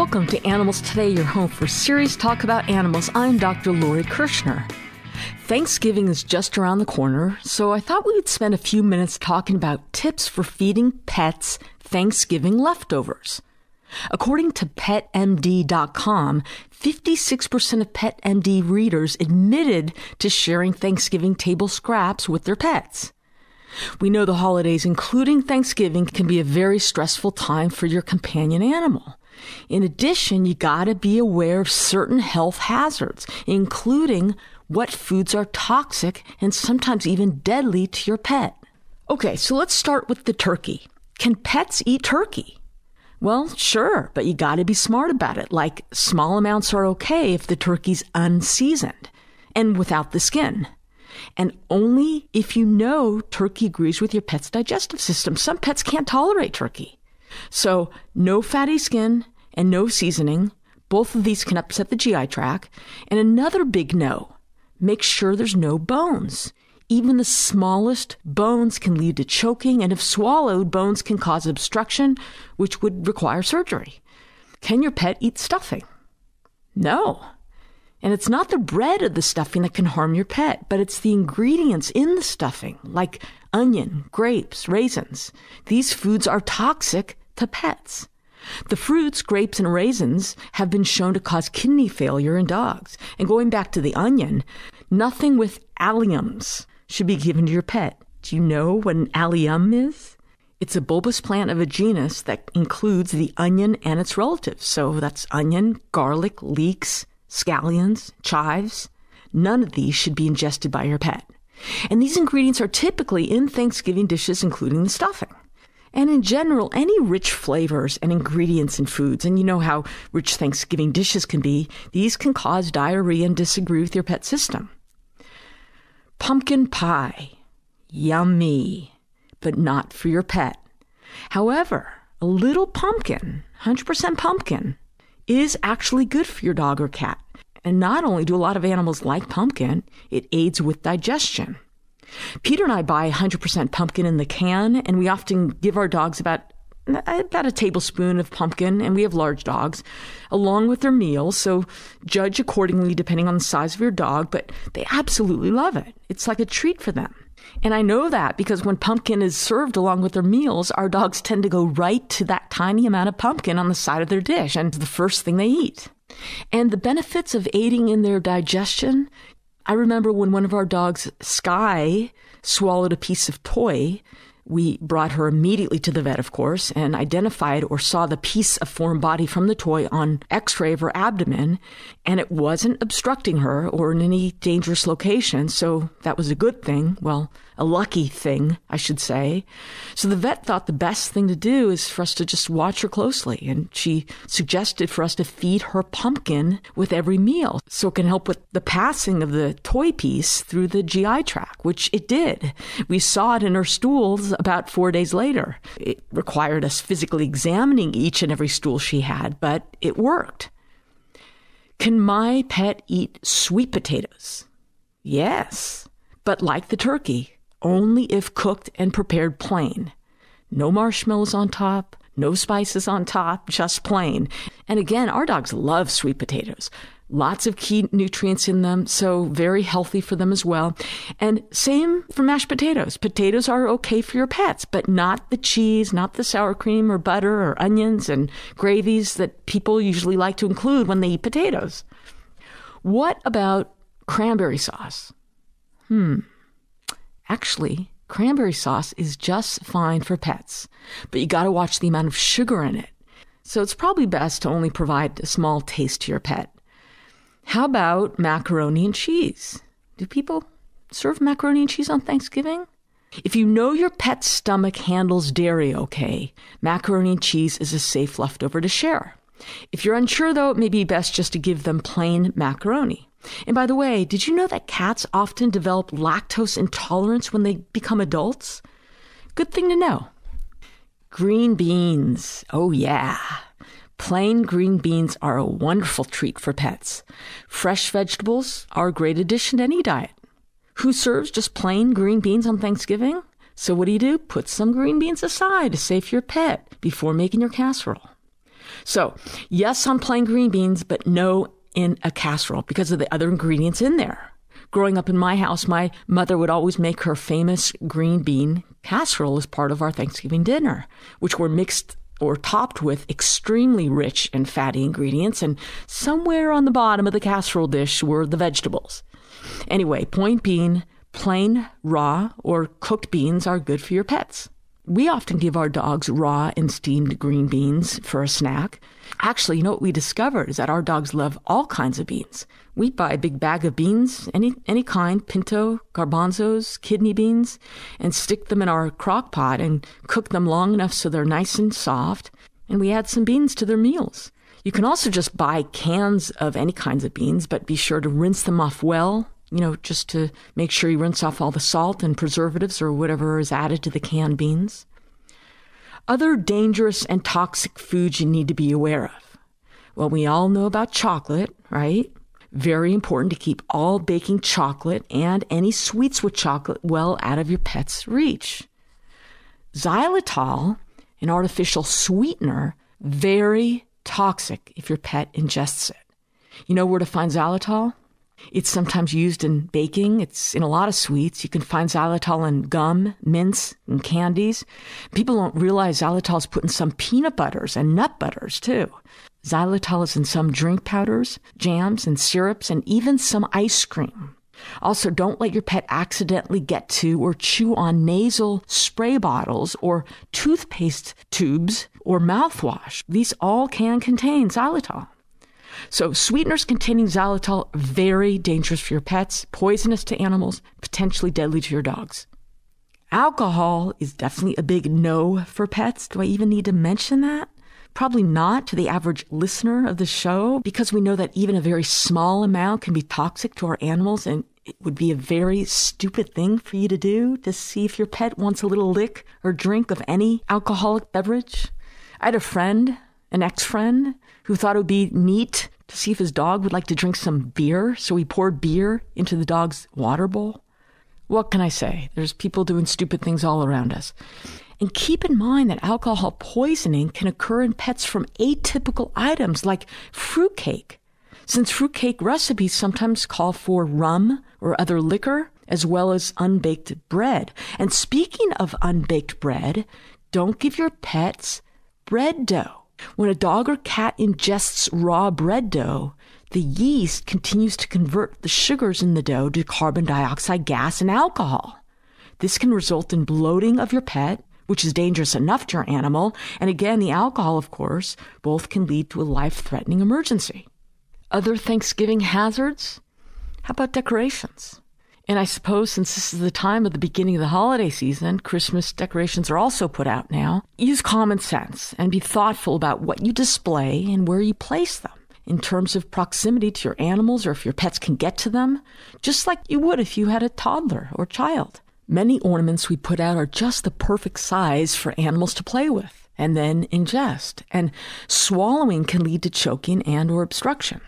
Welcome to Animals Today, your home for serious talk about animals. I'm Dr. Lori Kirschner. Thanksgiving is just around the corner, so I thought we would spend a few minutes talking about tips for feeding pets Thanksgiving leftovers. According to PetMD.com, 56% of PetMD readers admitted to sharing Thanksgiving table scraps with their pets. We know the holidays, including Thanksgiving, can be a very stressful time for your companion animal. In addition, you gotta be aware of certain health hazards, including what foods are toxic and sometimes even deadly to your pet. Okay, so let's start with the turkey. Can pets eat turkey? Well, sure, but you gotta be smart about it. Like, small amounts are okay if the turkey's unseasoned and without the skin. And only if you know turkey agrees with your pet's digestive system. Some pets can't tolerate turkey. So, no fatty skin and no seasoning. Both of these can upset the GI tract. And another big no make sure there's no bones. Even the smallest bones can lead to choking, and if swallowed, bones can cause obstruction, which would require surgery. Can your pet eat stuffing? No. And it's not the bread of the stuffing that can harm your pet, but it's the ingredients in the stuffing, like onion, grapes, raisins. These foods are toxic to pets. The fruits, grapes, and raisins have been shown to cause kidney failure in dogs. And going back to the onion, nothing with alliums should be given to your pet. Do you know what an allium is? It's a bulbous plant of a genus that includes the onion and its relatives. So that's onion, garlic, leeks, scallions, chives. None of these should be ingested by your pet. And these ingredients are typically in Thanksgiving dishes, including the stuffing. And in general, any rich flavors and ingredients in foods, and you know how rich Thanksgiving dishes can be, these can cause diarrhea and disagree with your pet system. Pumpkin pie. Yummy, but not for your pet. However, a little pumpkin, 100% pumpkin, is actually good for your dog or cat. And not only do a lot of animals like pumpkin, it aids with digestion. Peter and I buy 100% pumpkin in the can, and we often give our dogs about about a tablespoon of pumpkin, and we have large dogs, along with their meals. So judge accordingly depending on the size of your dog, but they absolutely love it. It's like a treat for them. And I know that because when pumpkin is served along with their meals, our dogs tend to go right to that tiny amount of pumpkin on the side of their dish, and the first thing they eat. And the benefits of aiding in their digestion I remember when one of our dogs, Sky, swallowed a piece of toy. We brought her immediately to the vet, of course, and identified or saw the piece of foreign body from the toy on x ray of her abdomen, and it wasn't obstructing her or in any dangerous location, so that was a good thing. Well, a lucky thing, I should say. So the vet thought the best thing to do is for us to just watch her closely. And she suggested for us to feed her pumpkin with every meal so it can help with the passing of the toy piece through the GI tract, which it did. We saw it in her stools about four days later. It required us physically examining each and every stool she had, but it worked. Can my pet eat sweet potatoes? Yes. But like the turkey, only if cooked and prepared plain. No marshmallows on top, no spices on top, just plain. And again, our dogs love sweet potatoes. Lots of key nutrients in them, so very healthy for them as well. And same for mashed potatoes. Potatoes are okay for your pets, but not the cheese, not the sour cream or butter or onions and gravies that people usually like to include when they eat potatoes. What about cranberry sauce? Hmm. Actually, cranberry sauce is just fine for pets, but you gotta watch the amount of sugar in it. So it's probably best to only provide a small taste to your pet. How about macaroni and cheese? Do people serve macaroni and cheese on Thanksgiving? If you know your pet's stomach handles dairy okay, macaroni and cheese is a safe leftover to share. If you're unsure though, it may be best just to give them plain macaroni. And by the way, did you know that cats often develop lactose intolerance when they become adults? Good thing to know. Green beans. Oh, yeah. Plain green beans are a wonderful treat for pets. Fresh vegetables are a great addition to any diet. Who serves just plain green beans on Thanksgiving? So what do you do? Put some green beans aside to save your pet before making your casserole. So, yes on plain green beans, but no in a casserole because of the other ingredients in there. Growing up in my house, my mother would always make her famous green bean casserole as part of our Thanksgiving dinner, which were mixed or topped with extremely rich and fatty ingredients, and somewhere on the bottom of the casserole dish were the vegetables. Anyway, point being, plain, raw, or cooked beans are good for your pets. We often give our dogs raw and steamed green beans for a snack. Actually, you know what we discovered is that our dogs love all kinds of beans. We buy a big bag of beans, any any kind, pinto, garbanzos, kidney beans, and stick them in our crock pot and cook them long enough so they're nice and soft, and we add some beans to their meals. You can also just buy cans of any kinds of beans, but be sure to rinse them off well you know, just to make sure you rinse off all the salt and preservatives or whatever is added to the canned beans. Other dangerous and toxic foods you need to be aware of. Well, we all know about chocolate, right? Very important to keep all baking chocolate and any sweets with chocolate well out of your pet's reach. Xylitol, an artificial sweetener, very toxic if your pet ingests it. You know where to find xylitol? It's sometimes used in baking. It's in a lot of sweets. You can find xylitol in gum, mints, and candies. People don't realize xylitol is put in some peanut butters and nut butters too. Xylitol is in some drink powders, jams, and syrups, and even some ice cream. Also, don't let your pet accidentally get to or chew on nasal spray bottles or toothpaste tubes or mouthwash. These all can contain xylitol. So sweeteners containing xylitol very dangerous for your pets, poisonous to animals, potentially deadly to your dogs. Alcohol is definitely a big no for pets. Do I even need to mention that? Probably not to the average listener of the show because we know that even a very small amount can be toxic to our animals and it would be a very stupid thing for you to do to see if your pet wants a little lick or drink of any alcoholic beverage. I had a friend, an ex friend, who thought it would be neat to see if his dog would like to drink some beer, so he poured beer into the dog's water bowl. What can I say? There's people doing stupid things all around us. And keep in mind that alcohol poisoning can occur in pets from atypical items like fruitcake. Since fruitcake recipes sometimes call for rum or other liquor, as well as unbaked bread. And speaking of unbaked bread, don't give your pets bread dough. When a dog or cat ingests raw bread dough, the yeast continues to convert the sugars in the dough to carbon dioxide gas and alcohol. This can result in bloating of your pet, which is dangerous enough to your animal, and again, the alcohol, of course, both can lead to a life threatening emergency. Other Thanksgiving hazards? How about decorations? And I suppose since this is the time of the beginning of the holiday season, Christmas decorations are also put out now. Use common sense and be thoughtful about what you display and where you place them in terms of proximity to your animals or if your pets can get to them, just like you would if you had a toddler or child. Many ornaments we put out are just the perfect size for animals to play with and then ingest. And swallowing can lead to choking and or obstruction.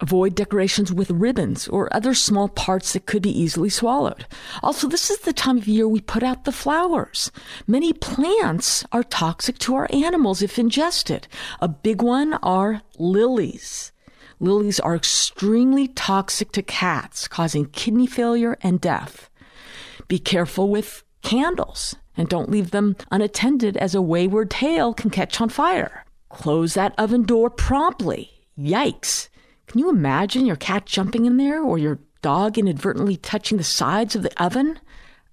Avoid decorations with ribbons or other small parts that could be easily swallowed. Also, this is the time of year we put out the flowers. Many plants are toxic to our animals if ingested. A big one are lilies. Lilies are extremely toxic to cats, causing kidney failure and death. Be careful with candles and don't leave them unattended as a wayward tail can catch on fire. Close that oven door promptly. Yikes. Can you imagine your cat jumping in there or your dog inadvertently touching the sides of the oven?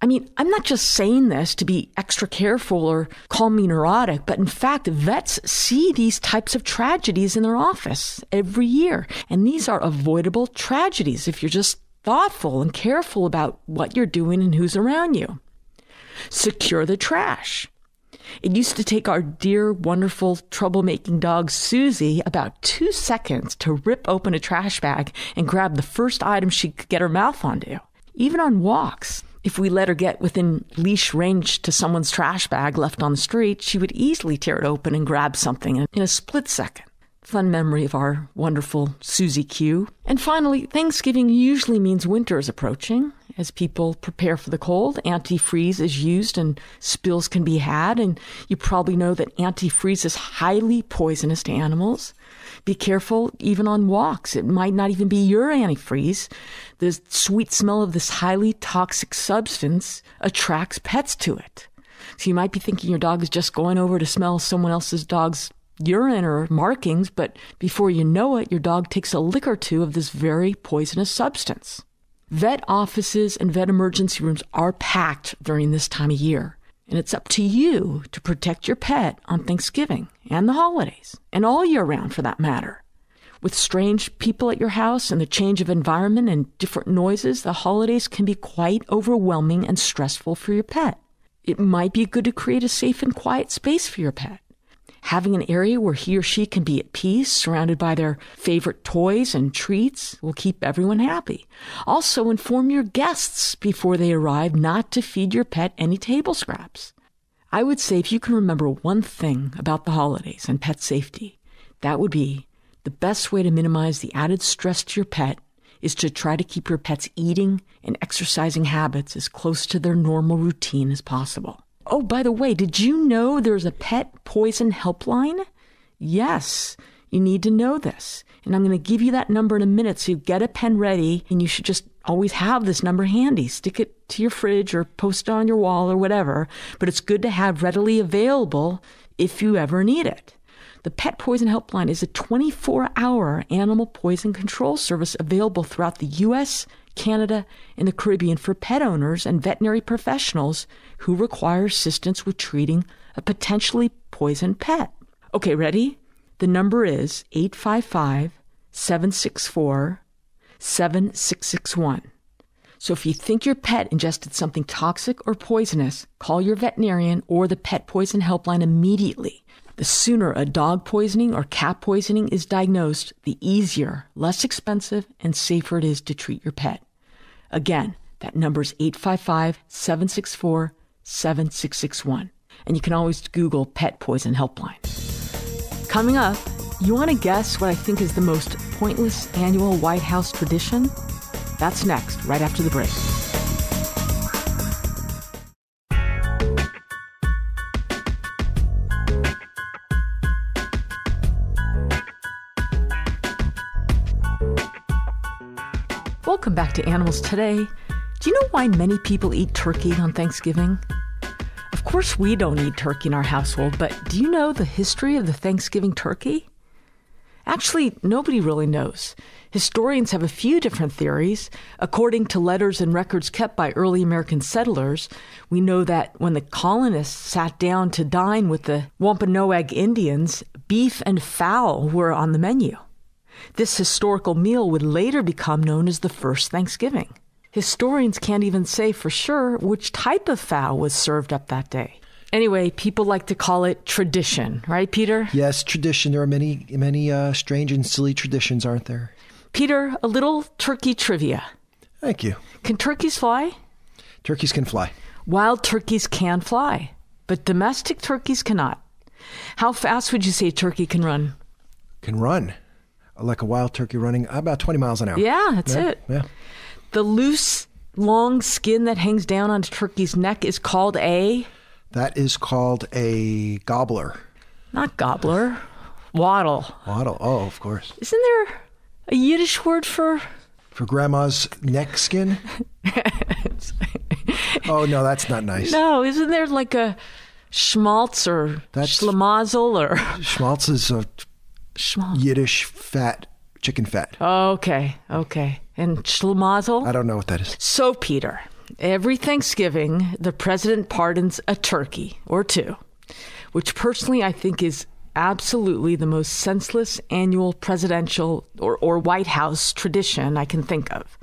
I mean, I'm not just saying this to be extra careful or call me neurotic, but in fact, vets see these types of tragedies in their office every year. And these are avoidable tragedies if you're just thoughtful and careful about what you're doing and who's around you. Secure the trash. It used to take our dear, wonderful, troublemaking dog Susie about two seconds to rip open a trash bag and grab the first item she could get her mouth onto. Even on walks, if we let her get within leash range to someone's trash bag left on the street, she would easily tear it open and grab something in a split second. Fun memory of our wonderful Susie Q. And finally, Thanksgiving usually means winter is approaching, as people prepare for the cold. Antifreeze is used and spills can be had. And you probably know that antifreeze is highly poisonous to animals. Be careful even on walks. It might not even be your antifreeze. The sweet smell of this highly toxic substance attracts pets to it. So you might be thinking your dog is just going over to smell someone else's dog's urine or markings, but before you know it, your dog takes a lick or two of this very poisonous substance. Vet offices and vet emergency rooms are packed during this time of year, and it's up to you to protect your pet on Thanksgiving and the holidays, and all year round for that matter. With strange people at your house and the change of environment and different noises, the holidays can be quite overwhelming and stressful for your pet. It might be good to create a safe and quiet space for your pet having an area where he or she can be at peace, surrounded by their favorite toys and treats, will keep everyone happy. Also, inform your guests before they arrive not to feed your pet any table scraps. I would say if you can remember one thing about the holidays and pet safety, that would be the best way to minimize the added stress to your pet is to try to keep your pet's eating and exercising habits as close to their normal routine as possible. Oh, by the way, did you know there's a pet poison helpline? Yes, you need to know this. And I'm going to give you that number in a minute. So you get a pen ready and you should just always have this number handy. Stick it to your fridge or post it on your wall or whatever. But it's good to have readily available if you ever need it. The Pet Poison Helpline is a 24 hour animal poison control service available throughout the U.S., Canada, and the Caribbean for pet owners and veterinary professionals who require assistance with treating a potentially poisoned pet. Okay, ready? The number is 855 764 7661. So if you think your pet ingested something toxic or poisonous, call your veterinarian or the Pet Poison Helpline immediately. The sooner a dog poisoning or cat poisoning is diagnosed, the easier, less expensive, and safer it is to treat your pet. Again, that number is 855 764 7661. And you can always Google Pet Poison Helpline. Coming up, you want to guess what I think is the most pointless annual White House tradition? That's next, right after the break. Welcome back to Animals Today. Do you know why many people eat turkey on Thanksgiving? Of course, we don't eat turkey in our household, but do you know the history of the Thanksgiving turkey? Actually, nobody really knows. Historians have a few different theories. According to letters and records kept by early American settlers, we know that when the colonists sat down to dine with the Wampanoag Indians, beef and fowl were on the menu. This historical meal would later become known as the first Thanksgiving. Historians can't even say for sure which type of fowl was served up that day. Anyway, people like to call it tradition, right, Peter? Yes, tradition. There are many, many uh, strange and silly traditions, aren't there? Peter, a little turkey trivia. Thank you. Can turkeys fly? Turkeys can fly. Wild turkeys can fly, but domestic turkeys cannot. How fast would you say a turkey can run? Can run like a wild turkey running about 20 miles an hour. Yeah, that's yeah, it. Yeah. The loose, long skin that hangs down on a turkey's neck is called a. That is called a gobbler. Not gobbler, wattle. Wattle. Oh, of course. Isn't there a Yiddish word for? For grandma's neck skin? oh no, that's not nice. No, isn't there like a schmaltz or That's- schlemazel or Schmaltz is a schmaltz? Yiddish fat, chicken fat. Okay, okay. And schlemazel? I don't know what that is. So, Peter, every Thanksgiving, the president pardons a turkey or two, which personally I think is absolutely the most senseless annual presidential or, or White House tradition I can think of.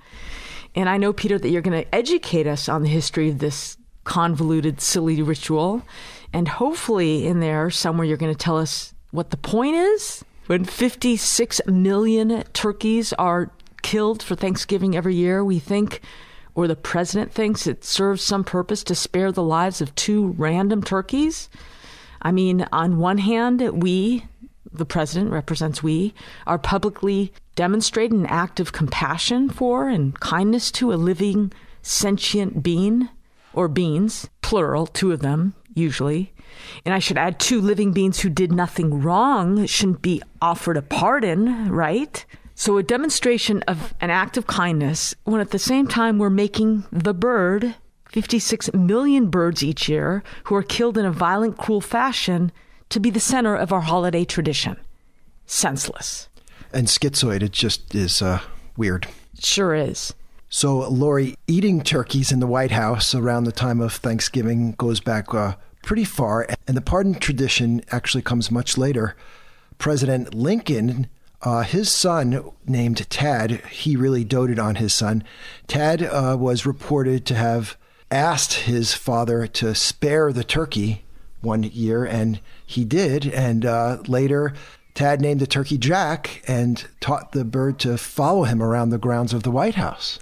And I know, Peter, that you're going to educate us on the history of this convoluted, silly ritual. And hopefully, in there, somewhere, you're going to tell us what the point is. When 56 million turkeys are killed for Thanksgiving every year, we think, or the president thinks, it serves some purpose to spare the lives of two random turkeys. I mean, on one hand, we, the president represents we, are publicly demonstrating an act of compassion for and kindness to a living sentient being or beings, plural, two of them usually. And I should add two living beings who did nothing wrong shouldn't be offered a pardon, right? So, a demonstration of an act of kindness when at the same time we're making the bird, 56 million birds each year who are killed in a violent, cruel fashion, to be the center of our holiday tradition. Senseless. And schizoid, it just is uh, weird. Sure is. So, Lori, eating turkeys in the White House around the time of Thanksgiving goes back uh, pretty far, and the pardon tradition actually comes much later. President Lincoln, uh, his son named Tad, he really doted on his son. Tad uh, was reported to have asked his father to spare the turkey one year, and he did. And uh, later, Tad named the turkey Jack and taught the bird to follow him around the grounds of the White House.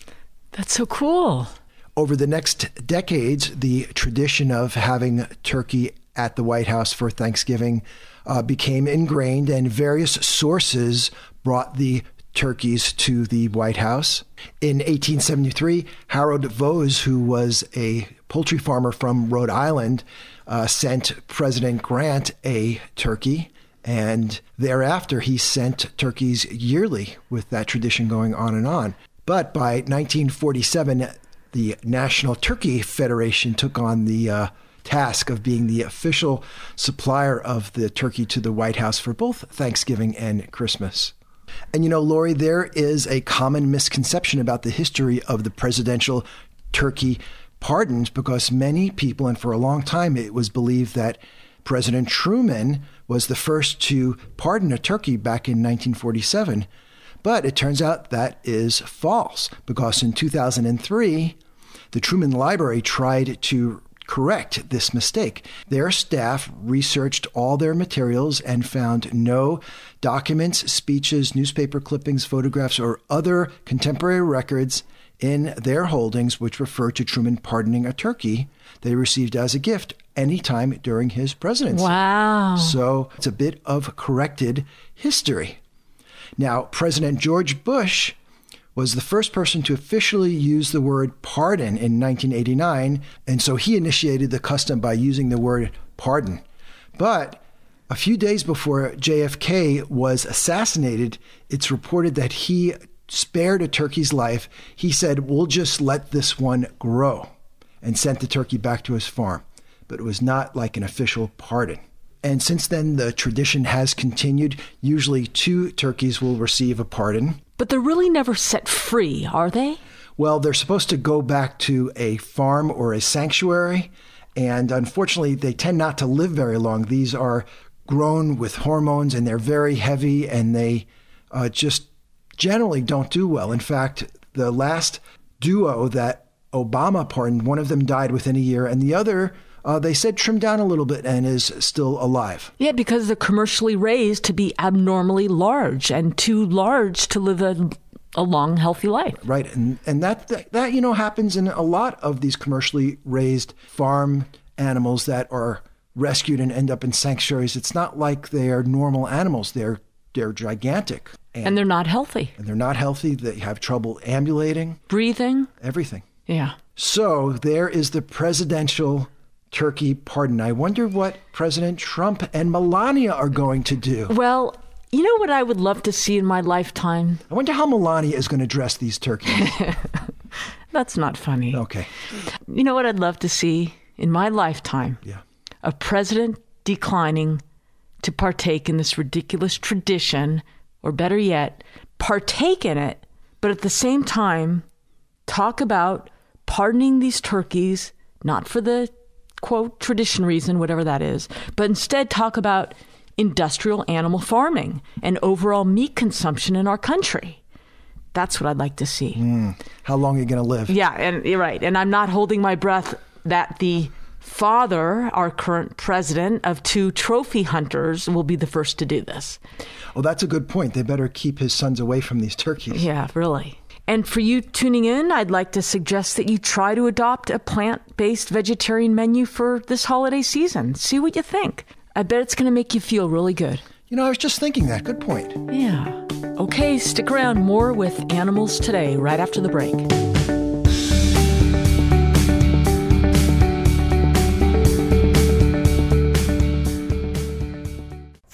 That's so cool. Over the next decades, the tradition of having turkey at the White House for Thanksgiving uh, became ingrained, and various sources brought the turkeys to the White House. In 1873, Harold Vose, who was a poultry farmer from Rhode Island, uh, sent President Grant a turkey. And thereafter, he sent turkeys yearly with that tradition going on and on. But by 1947, the National Turkey Federation took on the uh, task of being the official supplier of the turkey to the White House for both Thanksgiving and Christmas. And you know, Lori, there is a common misconception about the history of the presidential turkey pardons because many people, and for a long time, it was believed that President Truman was the first to pardon a turkey back in 1947. But it turns out that is false because in 2003, the Truman Library tried to correct this mistake. Their staff researched all their materials and found no documents, speeches, newspaper clippings, photographs, or other contemporary records in their holdings which refer to Truman pardoning a turkey they received as a gift anytime during his presidency. Wow. So it's a bit of corrected history. Now, President George Bush was the first person to officially use the word pardon in 1989, and so he initiated the custom by using the word pardon. But a few days before JFK was assassinated, it's reported that he spared a turkey's life. He said, We'll just let this one grow, and sent the turkey back to his farm. But it was not like an official pardon. And since then, the tradition has continued. Usually, two turkeys will receive a pardon. But they're really never set free, are they? Well, they're supposed to go back to a farm or a sanctuary. And unfortunately, they tend not to live very long. These are grown with hormones and they're very heavy and they uh, just generally don't do well. In fact, the last duo that Obama pardoned, one of them died within a year, and the other uh, they said trimmed down a little bit and is still alive. Yeah, because they're commercially raised to be abnormally large and too large to live a, a long, healthy life. Right, and and that, that that you know happens in a lot of these commercially raised farm animals that are rescued and end up in sanctuaries. It's not like they are normal animals; they're they're gigantic. And, they're not healthy. And they're not healthy. They have trouble ambulating, breathing, everything. Yeah. So there is the presidential turkey pardon. I wonder what President Trump and Melania are going to do. Well, you know what I would love to see in my lifetime? I wonder how Melania is going to dress these turkeys. That's not funny. Okay. You know what I'd love to see in my lifetime? Yeah. A president declining to partake in this ridiculous tradition, or better yet, partake in it, but at the same time, talk about pardoning these turkeys, not for the quote tradition reason, whatever that is, but instead talk about industrial animal farming and overall meat consumption in our country. That's what I'd like to see. Mm. How long are you going to live? Yeah, and you're right. And I'm not holding my breath that the father, our current president of two trophy hunters, will be the first to do this. Well, that's a good point. They better keep his sons away from these turkeys. Yeah, really. And for you tuning in, I'd like to suggest that you try to adopt a plant based vegetarian menu for this holiday season. See what you think. I bet it's going to make you feel really good. You know, I was just thinking that. Good point. Yeah. Okay, stick around. More with Animals Today right after the break.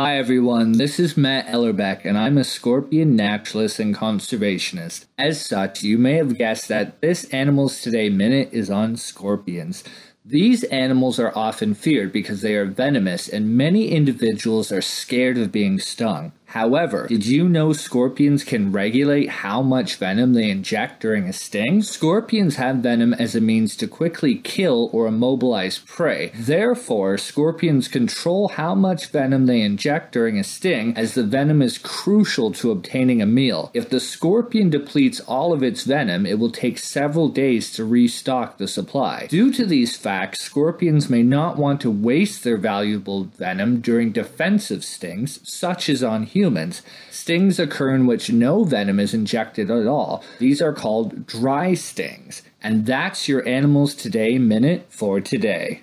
Hi everyone, this is Matt Ellerbeck and I'm a scorpion naturalist and conservationist. As such, you may have guessed that this Animals Today Minute is on scorpions. These animals are often feared because they are venomous and many individuals are scared of being stung. However, did you know scorpions can regulate how much venom they inject during a sting? Scorpions have venom as a means to quickly kill or immobilize prey. Therefore, scorpions control how much venom they inject during a sting as the venom is crucial to obtaining a meal. If the scorpion depletes all of its venom, it will take several days to restock the supply. Due to these facts, scorpions may not want to waste their valuable venom during defensive stings, such as on humans humans. Stings occur in which no venom is injected at all. These are called dry stings. And that's your Animals Today Minute for today.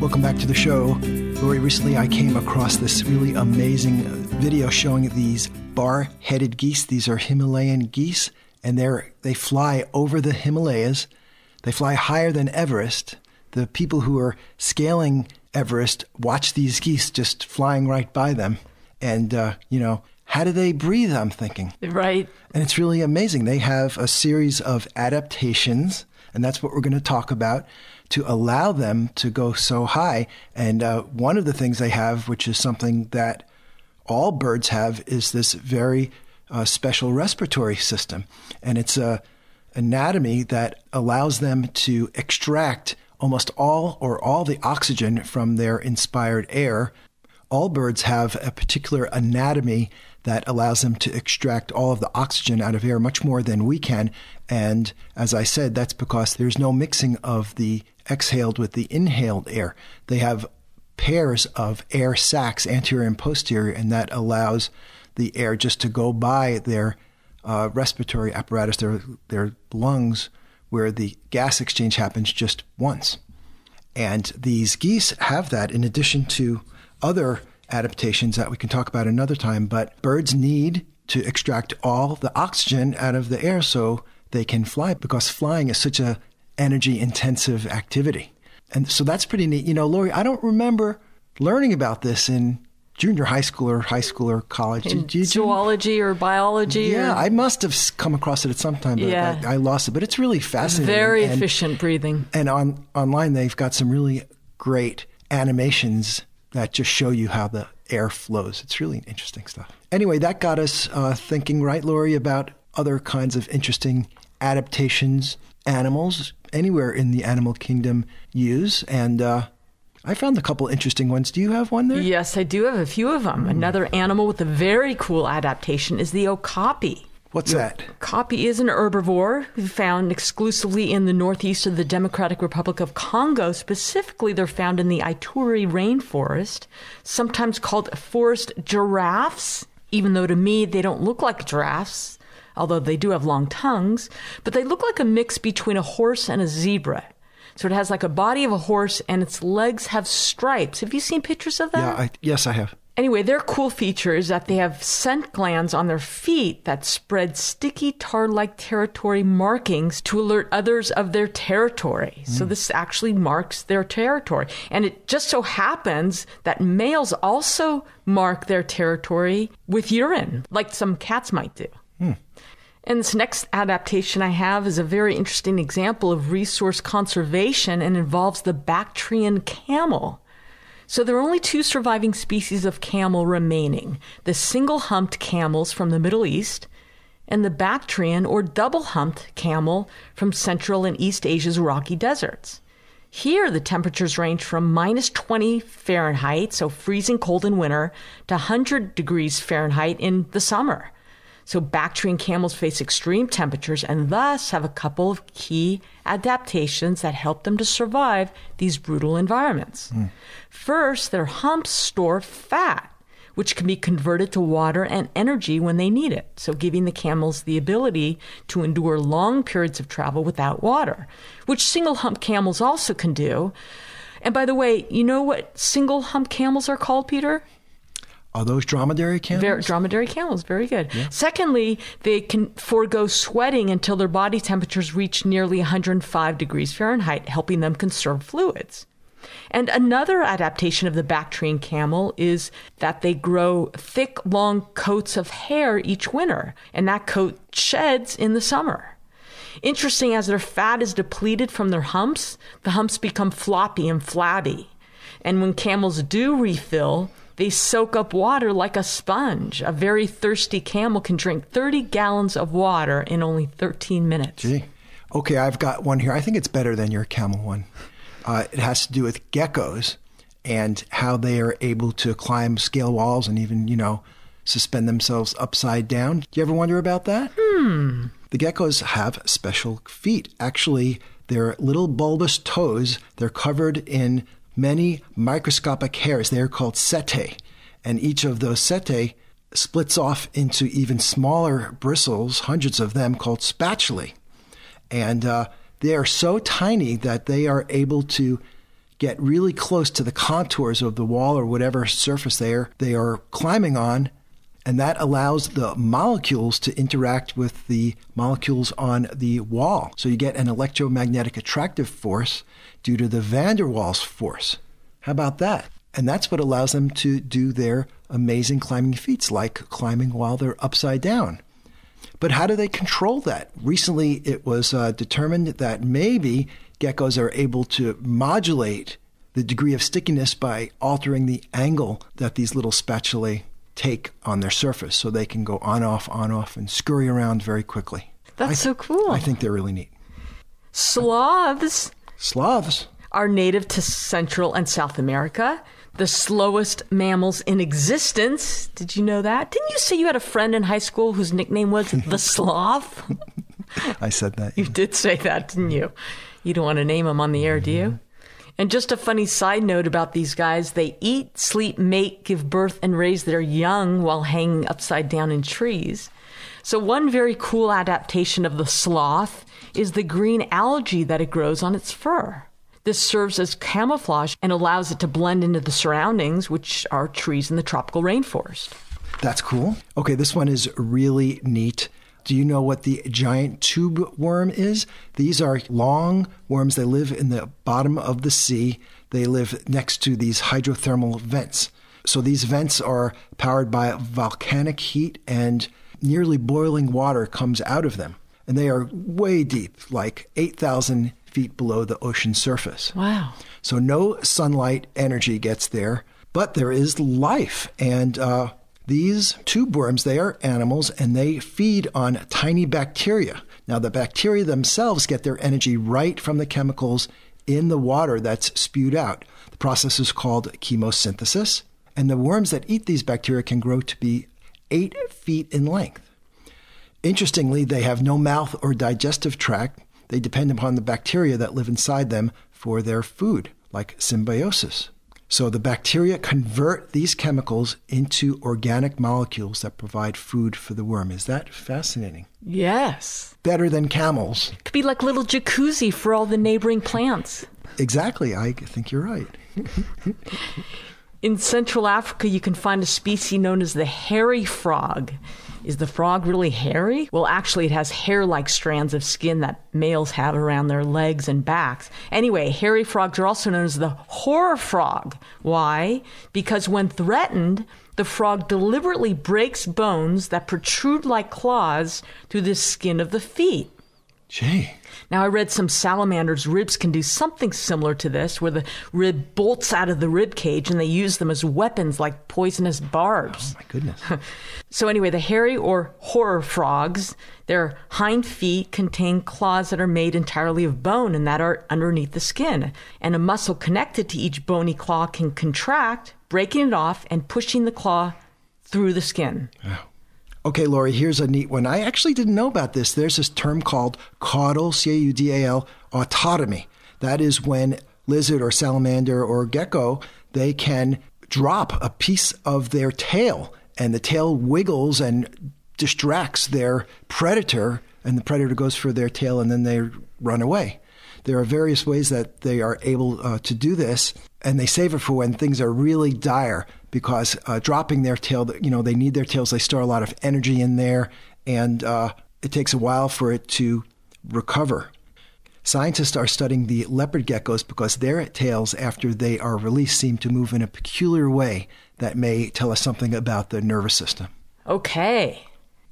Welcome back to the show. Lori, recently I came across this really amazing video showing these bar headed geese. These are Himalayan geese and they they fly over the Himalayas. They fly higher than Everest. The people who are scaling Everest watch these geese just flying right by them, and uh, you know how do they breathe? I'm thinking. Right. And it's really amazing. They have a series of adaptations, and that's what we're going to talk about to allow them to go so high. And uh, one of the things they have, which is something that all birds have, is this very a special respiratory system. And it's a anatomy that allows them to extract almost all or all the oxygen from their inspired air. All birds have a particular anatomy that allows them to extract all of the oxygen out of air much more than we can. And as I said, that's because there's no mixing of the exhaled with the inhaled air. They have pairs of air sacs, anterior and posterior, and that allows the air just to go by their uh, respiratory apparatus, their, their lungs, where the gas exchange happens just once. And these geese have that in addition to other adaptations that we can talk about another time. But birds need to extract all the oxygen out of the air so they can fly because flying is such a energy intensive activity. And so that's pretty neat. You know, Lori, I don't remember learning about this in junior high school or high school or college. Did, did zoology or biology? Yeah, or? I must have come across it at some time, but yeah. I, I, lost it. But it's really fascinating. Very and, efficient breathing. And on online, they've got some really great animations that just show you how the air flows. It's really interesting stuff. Anyway, that got us uh, thinking, right, Lori, about other kinds of interesting adaptations animals anywhere in the animal kingdom use. And uh, I found a couple interesting ones. Do you have one there? Yes, I do have a few of them. Mm. Another animal with a very cool adaptation is the okapi. What's that? Okapi is an herbivore found exclusively in the northeast of the Democratic Republic of Congo. Specifically, they're found in the Ituri rainforest, sometimes called forest giraffes, even though to me they don't look like giraffes, although they do have long tongues, but they look like a mix between a horse and a zebra. So it has like a body of a horse and its legs have stripes. Have you seen pictures of that? Yeah, I, yes, I have. Anyway, their cool feature is that they have scent glands on their feet that spread sticky tar like territory markings to alert others of their territory. Mm. So this actually marks their territory. And it just so happens that males also mark their territory with urine, like some cats might do. And this next adaptation I have is a very interesting example of resource conservation and involves the Bactrian camel. So there are only two surviving species of camel remaining the single humped camels from the Middle East and the Bactrian or double humped camel from Central and East Asia's rocky deserts. Here, the temperatures range from minus 20 Fahrenheit, so freezing cold in winter, to 100 degrees Fahrenheit in the summer. So Bactrian camels face extreme temperatures and thus have a couple of key adaptations that help them to survive these brutal environments. Mm. First, their humps store fat, which can be converted to water and energy when they need it. So giving the camels the ability to endure long periods of travel without water, which single hump camels also can do. And by the way, you know what single hump camels are called, Peter? Are those dromedary camels? Very, dromedary camels, very good. Yeah. Secondly, they can forego sweating until their body temperatures reach nearly 105 degrees Fahrenheit, helping them conserve fluids. And another adaptation of the Bactrian camel is that they grow thick, long coats of hair each winter, and that coat sheds in the summer. Interesting, as their fat is depleted from their humps, the humps become floppy and flabby. And when camels do refill, they soak up water like a sponge. A very thirsty camel can drink 30 gallons of water in only 13 minutes. Gee. Okay, I've got one here. I think it's better than your camel one. Uh, it has to do with geckos and how they are able to climb scale walls and even, you know, suspend themselves upside down. Do you ever wonder about that? Hmm. The geckos have special feet. Actually, their little bulbous toes, they're covered in many microscopic hairs. They are called setae. And each of those setae splits off into even smaller bristles, hundreds of them, called spatulae. And uh, they are so tiny that they are able to get really close to the contours of the wall or whatever surface they are, they are climbing on. And that allows the molecules to interact with the molecules on the wall. So you get an electromagnetic attractive force due to the van der Waals force. How about that? And that's what allows them to do their amazing climbing feats, like climbing while they're upside down. But how do they control that? Recently, it was uh, determined that maybe geckos are able to modulate the degree of stickiness by altering the angle that these little spatulae take on their surface so they can go on off, on off, and scurry around very quickly. That's th- so cool. I think they're really neat. Sloths Sloths are native to Central and South America, the slowest mammals in existence. Did you know that? Didn't you say you had a friend in high school whose nickname was the sloth? I said that. You did say that, didn't you? You don't want to name him on the air, do you? And just a funny side note about these guys they eat, sleep, mate, give birth, and raise their young while hanging upside down in trees. So, one very cool adaptation of the sloth is the green algae that it grows on its fur. This serves as camouflage and allows it to blend into the surroundings, which are trees in the tropical rainforest. That's cool. Okay, this one is really neat. Do you know what the giant tube worm is? These are long worms. They live in the bottom of the sea. They live next to these hydrothermal vents. So these vents are powered by volcanic heat and nearly boiling water comes out of them and they are way deep, like 8,000 feet below the ocean surface. Wow. So no sunlight energy gets there, but there is life. And uh, these tube worms, they are animals and they feed on tiny bacteria. Now, the bacteria themselves get their energy right from the chemicals in the water that's spewed out. The process is called chemosynthesis. And the worms that eat these bacteria can grow to be eight feet in length. Interestingly, they have no mouth or digestive tract. They depend upon the bacteria that live inside them for their food, like symbiosis. So the bacteria convert these chemicals into organic molecules that provide food for the worm. Is that fascinating? Yes. Better than camels. Could be like little jacuzzi for all the neighboring plants. Exactly. I think you're right. In Central Africa, you can find a species known as the hairy frog. Is the frog really hairy? Well, actually, it has hair like strands of skin that males have around their legs and backs. Anyway, hairy frogs are also known as the horror frog. Why? Because when threatened, the frog deliberately breaks bones that protrude like claws through the skin of the feet. Gee. Now, I read some salamanders' ribs can do something similar to this, where the rib bolts out of the rib cage and they use them as weapons like poisonous barbs. Oh, my goodness. so, anyway, the hairy or horror frogs, their hind feet contain claws that are made entirely of bone and that are underneath the skin. And a muscle connected to each bony claw can contract, breaking it off and pushing the claw through the skin. Oh. Okay, Lori, here's a neat one. I actually didn't know about this. There's this term called caudal, C A U D A L, autotomy. That is when lizard or salamander or gecko, they can drop a piece of their tail and the tail wiggles and distracts their predator and the predator goes for their tail and then they run away. There are various ways that they are able uh, to do this, and they save it for when things are really dire because uh, dropping their tail, you know, they need their tails, they store a lot of energy in there, and uh, it takes a while for it to recover. Scientists are studying the leopard geckos because their tails, after they are released, seem to move in a peculiar way that may tell us something about the nervous system. Okay.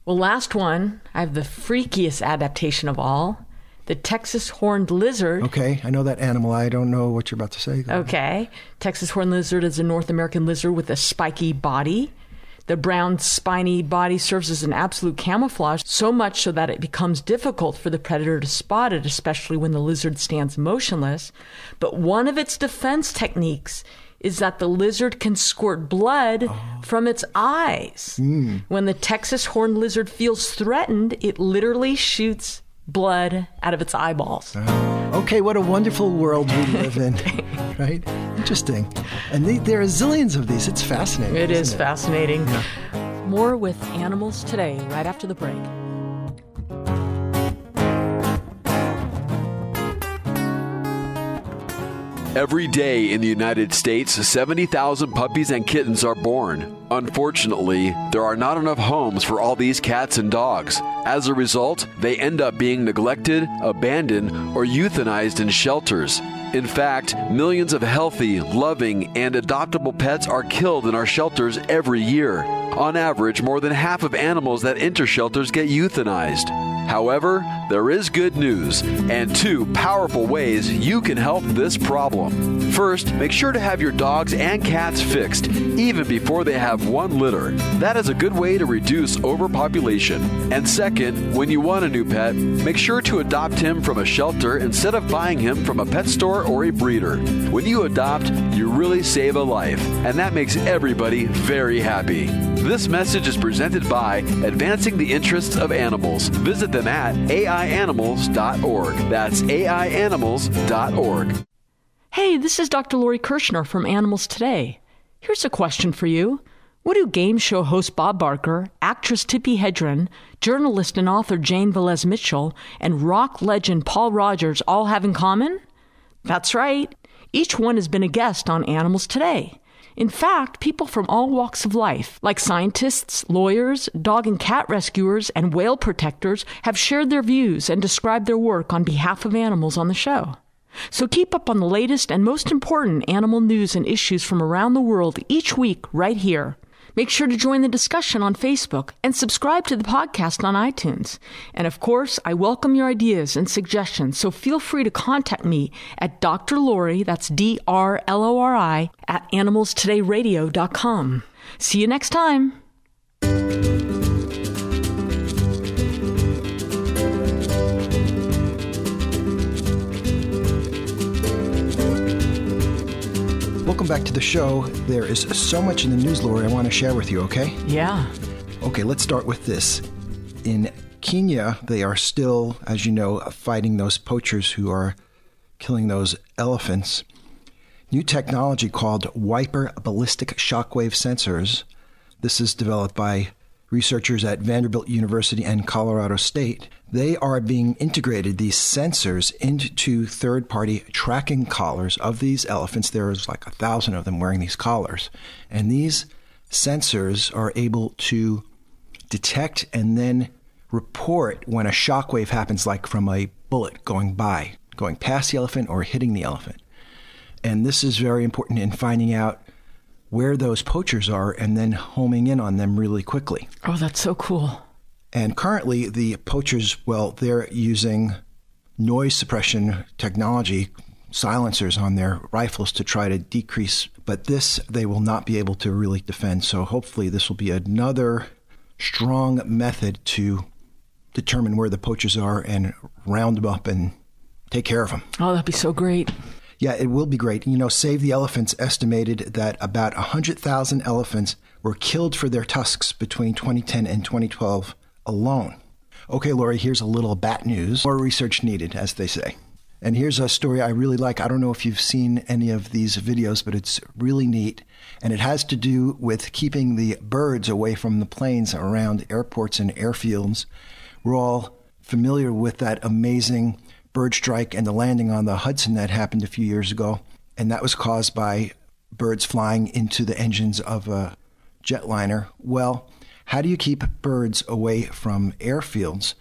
Well, last one, I have the freakiest adaptation of all the Texas horned lizard. Okay, I know that animal. I don't know what you're about to say. Okay. Texas horned lizard is a North American lizard with a spiky body. The brown, spiny body serves as an absolute camouflage, so much so that it becomes difficult for the predator to spot it, especially when the lizard stands motionless. But one of its defense techniques is that the lizard can squirt blood oh. from its eyes. Mm. When the Texas horned lizard feels threatened, it literally shoots blood out of its eyeballs. Uh, okay, what a wonderful world we live in, right? Interesting. And the, there are zillions of these. It's fascinating. It is it? fascinating. Yeah. More with animals today, right after the break. Every day in the United States, 70,000 puppies and kittens are born. Unfortunately, there are not enough homes for all these cats and dogs. As a result, they end up being neglected, abandoned, or euthanized in shelters. In fact, millions of healthy, loving, and adoptable pets are killed in our shelters every year. On average, more than half of animals that enter shelters get euthanized. However, there is good news and two powerful ways you can help this problem. First, make sure to have your dogs and cats fixed even before they have one litter. That is a good way to reduce overpopulation. And second, when you want a new pet, make sure to adopt him from a shelter instead of buying him from a pet store or a breeder. When you adopt, you really save a life, and that makes everybody very happy. This message is presented by Advancing the Interests of Animals. Visit them at aianimals.org. That's aianimals.org. Hey, this is Dr. Lori Kirschner from Animals Today. Here's a question for you. What do game show host Bob Barker, actress Tippi Hedren, journalist and author Jane Velez Mitchell, and rock legend Paul Rodgers all have in common? That's right. Each one has been a guest on Animals Today. In fact, people from all walks of life, like scientists, lawyers, dog and cat rescuers, and whale protectors, have shared their views and described their work on behalf of animals on the show. So keep up on the latest and most important animal news and issues from around the world each week right here Make sure to join the discussion on Facebook and subscribe to the podcast on iTunes. And of course, I welcome your ideas and suggestions, so feel free to contact me at Dr. Lori, that's D R L O R I, at animalstodayradio.com. See you next time. Welcome back to the show. There is so much in the news, Lori, I want to share with you, okay? Yeah. Okay, let's start with this. In Kenya, they are still, as you know, fighting those poachers who are killing those elephants. New technology called Wiper Ballistic Shockwave Sensors. This is developed by researchers at Vanderbilt University and Colorado State they are being integrated, these sensors, into third party tracking collars of these elephants. There's like a thousand of them wearing these collars. And these sensors are able to detect and then report when a shock wave happens, like from a bullet going by, going past the elephant or hitting the elephant. And this is very important in finding out where those poachers are and then homing in on them really quickly. Oh, that's so cool. And currently, the poachers, well, they're using noise suppression technology, silencers on their rifles to try to decrease. But this, they will not be able to really defend. So hopefully, this will be another strong method to determine where the poachers are and round them up and take care of them. Oh, that'd be so great. Yeah, it will be great. You know, Save the Elephants estimated that about 100,000 elephants were killed for their tusks between 2010 and 2012 alone. Okay, Lori, here's a little bat news. More research needed, as they say. And here's a story I really like. I don't know if you've seen any of these videos, but it's really neat. And it has to do with keeping the birds away from the planes around airports and airfields. We're all familiar with that amazing bird strike and the landing on the Hudson that happened a few years ago. And that was caused by birds flying into the engines of a jetliner. Well, how do you keep birds away from airfields?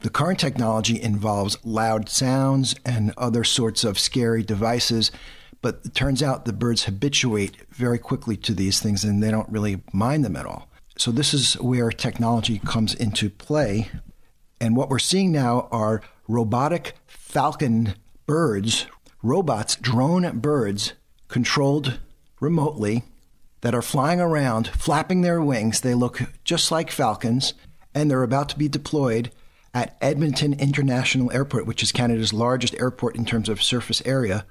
The current technology involves loud sounds and other sorts of scary devices, but it turns out the birds habituate very quickly to these things and they don't really mind them at all. So, this is where technology comes into play. And what we're seeing now are robotic falcon birds, robots, drone birds, controlled remotely that are flying around, flapping their wings. They look just like falcons, and they're about to be deployed at Edmonton International Airport, which is Canada's largest airport in terms of surface area.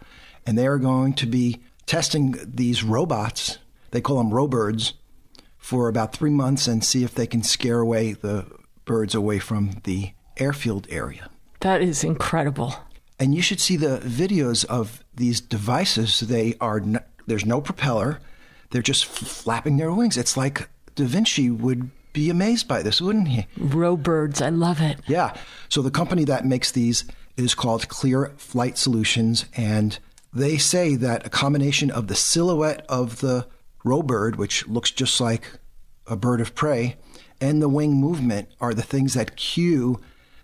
And they are going to be testing these robots, they call them robirds, for about three months and see if they can scare away the birds away from the airfield area. That is incredible. And you should see the videos of these devices. They are there's no propeller. They're just flapping their wings. It's like Da Vinci would be amazed by this, wouldn't he? Robirds, I love it. Yeah. So the company that makes these is called Clear Flight Solutions, and they say that a combination of the silhouette of the robird, which looks just like a bird of prey, and the wing movement are the things that cue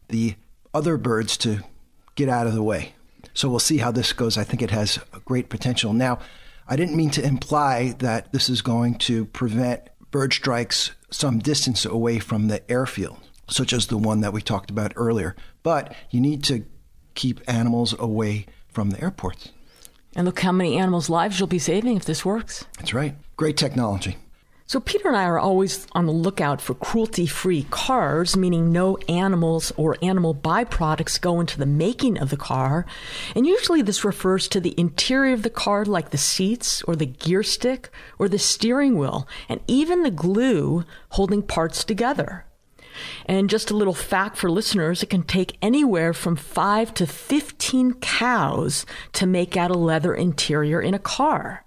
the other birds to get out of the way. So we'll see how this goes. I think it has great potential. Now, I didn't mean to imply that this is going to prevent bird strikes some distance away from the airfield, such as the one that we talked about earlier. But you need to keep animals away from the airports. And look how many animals' lives you'll be saving if this works. That's right. Great technology. So, Peter and I are always on the lookout for cruelty free cars, meaning no animals or animal byproducts go into the making of the car. And usually this refers to the interior of the car, like the seats or the gear stick or the steering wheel, and even the glue holding parts together. And just a little fact for listeners, it can take anywhere from 5 to 15 cows to make out a leather interior in a car.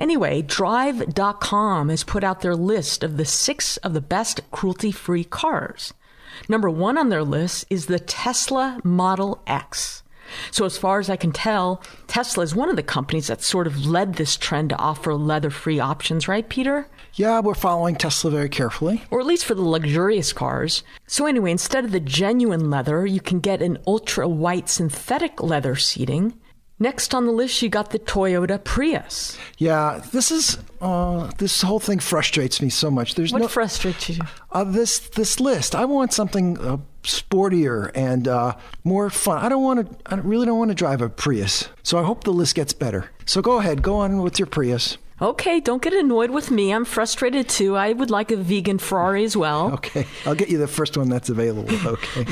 Anyway, Drive.com has put out their list of the six of the best cruelty free cars. Number one on their list is the Tesla Model X. So, as far as I can tell, Tesla is one of the companies that sort of led this trend to offer leather free options, right, Peter? Yeah, we're following Tesla very carefully. Or at least for the luxurious cars. So, anyway, instead of the genuine leather, you can get an ultra white synthetic leather seating. Next on the list, you got the Toyota Prius. Yeah, this is uh, this whole thing frustrates me so much. There's what no, frustrates you? Uh, this this list. I want something uh, sportier and uh, more fun. I don't want to. I really don't want to drive a Prius. So I hope the list gets better. So go ahead, go on with your Prius. Okay, don't get annoyed with me. I'm frustrated too. I would like a vegan Ferrari as well. Okay, I'll get you the first one that's available. Okay.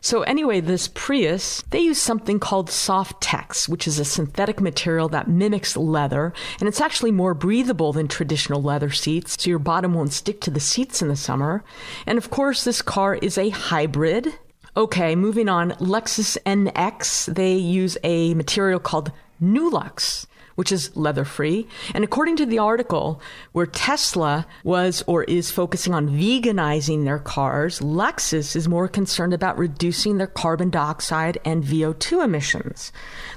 so, anyway, this Prius, they use something called SofTex, which is a synthetic material that mimics leather, and it's actually more breathable than traditional leather seats, so your bottom won't stick to the seats in the summer. And of course, this car is a hybrid. Okay, moving on. Lexus NX, they use a material called NuLuxe which is leather free. And according to the article, where Tesla was or is focusing on veganizing their cars, Lexus is more concerned about reducing their carbon dioxide and VOC emissions.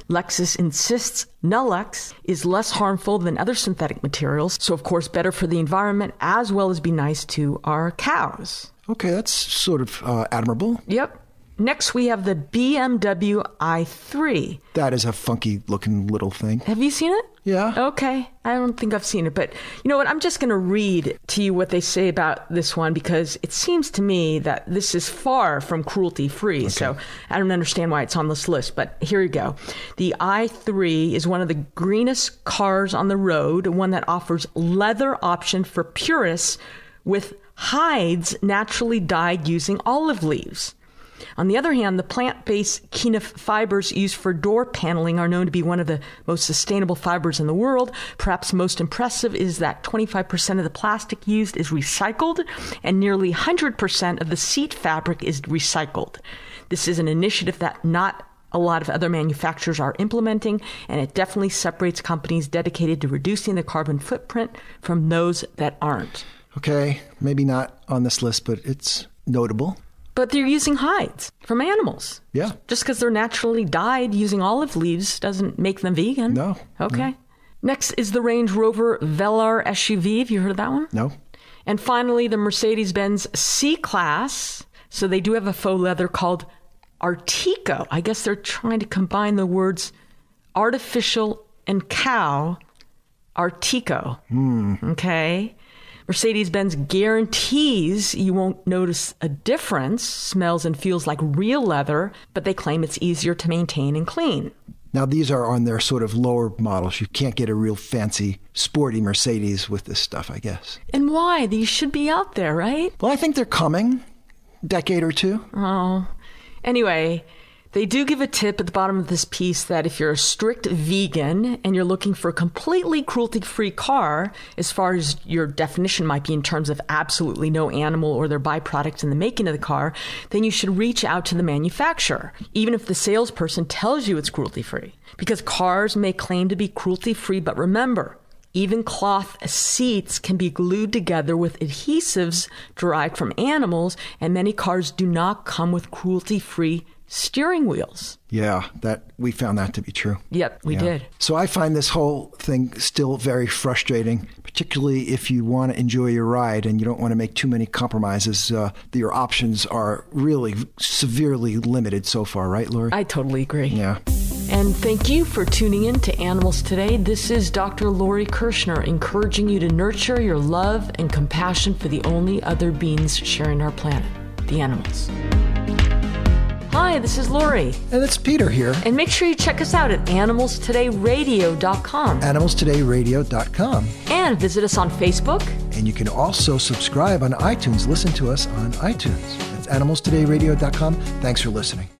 Lexus insists NuLuxe is less harmful than other synthetic materials, so of course better for the environment as well as be nice to our cows. Okay, that's sort of uh, admirable. Yep. Next, we have the BMW i3. That is a funky looking little thing. Have you seen it? Yeah. Okay. I don't think I've seen it, but you know what? I'm just going to read to you what they say about this one because it seems to me that this is far from cruelty free. Okay. So I don't understand why it's on this list, but here you go. The i3 is one of the greenest cars on the road, one that offers leather option for purists with hides naturally dyed using olive leaves. On the other hand, the plant based kenaf fibers used for door paneling are known to be one of the most sustainable fibers in the world. Perhaps most impressive is that 25% of the plastic used is recycled and nearly 100% of the seat fabric is recycled. This is an initiative that not a lot of other manufacturers are implementing, and it definitely separates companies dedicated to reducing the carbon footprint from those that aren't. Okay, maybe not on this list, but it's notable. But they're using hides from animals. Yeah. Just because they're naturally dyed using olive leaves doesn't make them vegan. No. Okay. No. Next is the Range Rover Velar SUV. Have you heard of that one? No. And finally, the Mercedes Benz C Class. So they do have a faux leather called Artico. I guess they're trying to combine the words artificial and cow. Artico. Mm. Okay. Mercedes Benz guarantees you won't notice a difference, smells and feels like real leather, but they claim it's easier to maintain and clean. Now, these are on their sort of lower models. You can't get a real fancy, sporty Mercedes with this stuff, I guess. And why? These should be out there, right? Well, I think they're coming. Decade or two. Oh. Anyway, they do give a tip at the bottom of this piece that if you're a strict vegan and you're looking for a completely cruelty free car, as far as your definition might be in terms of absolutely no animal or their byproducts in the making of the car, then you should reach out to the manufacturer, even if the salesperson tells you it's cruelty free. Because cars may claim to be cruelty free, but remember, even cloth seats can be glued together with adhesives derived from animals, and many cars do not come with cruelty free steering wheels. Yeah, that we found that to be true. Yep, we yeah. did. So I find this whole thing still very frustrating, particularly if you want to enjoy your ride and you don't want to make too many compromises. Uh, your options are really severely limited so far, right, Lori? I totally agree. Yeah. And thank you for tuning in to Animals Today. This is Dr. Lori Kirschner encouraging you to nurture your love and compassion for the only other beings sharing our planet, the animals. Hi, this is Lori. And it's Peter here. And make sure you check us out at animalstodayradio.com. Animalstodayradio.com. And visit us on Facebook. And you can also subscribe on iTunes. Listen to us on iTunes. That's animalstodayradio.com. Thanks for listening.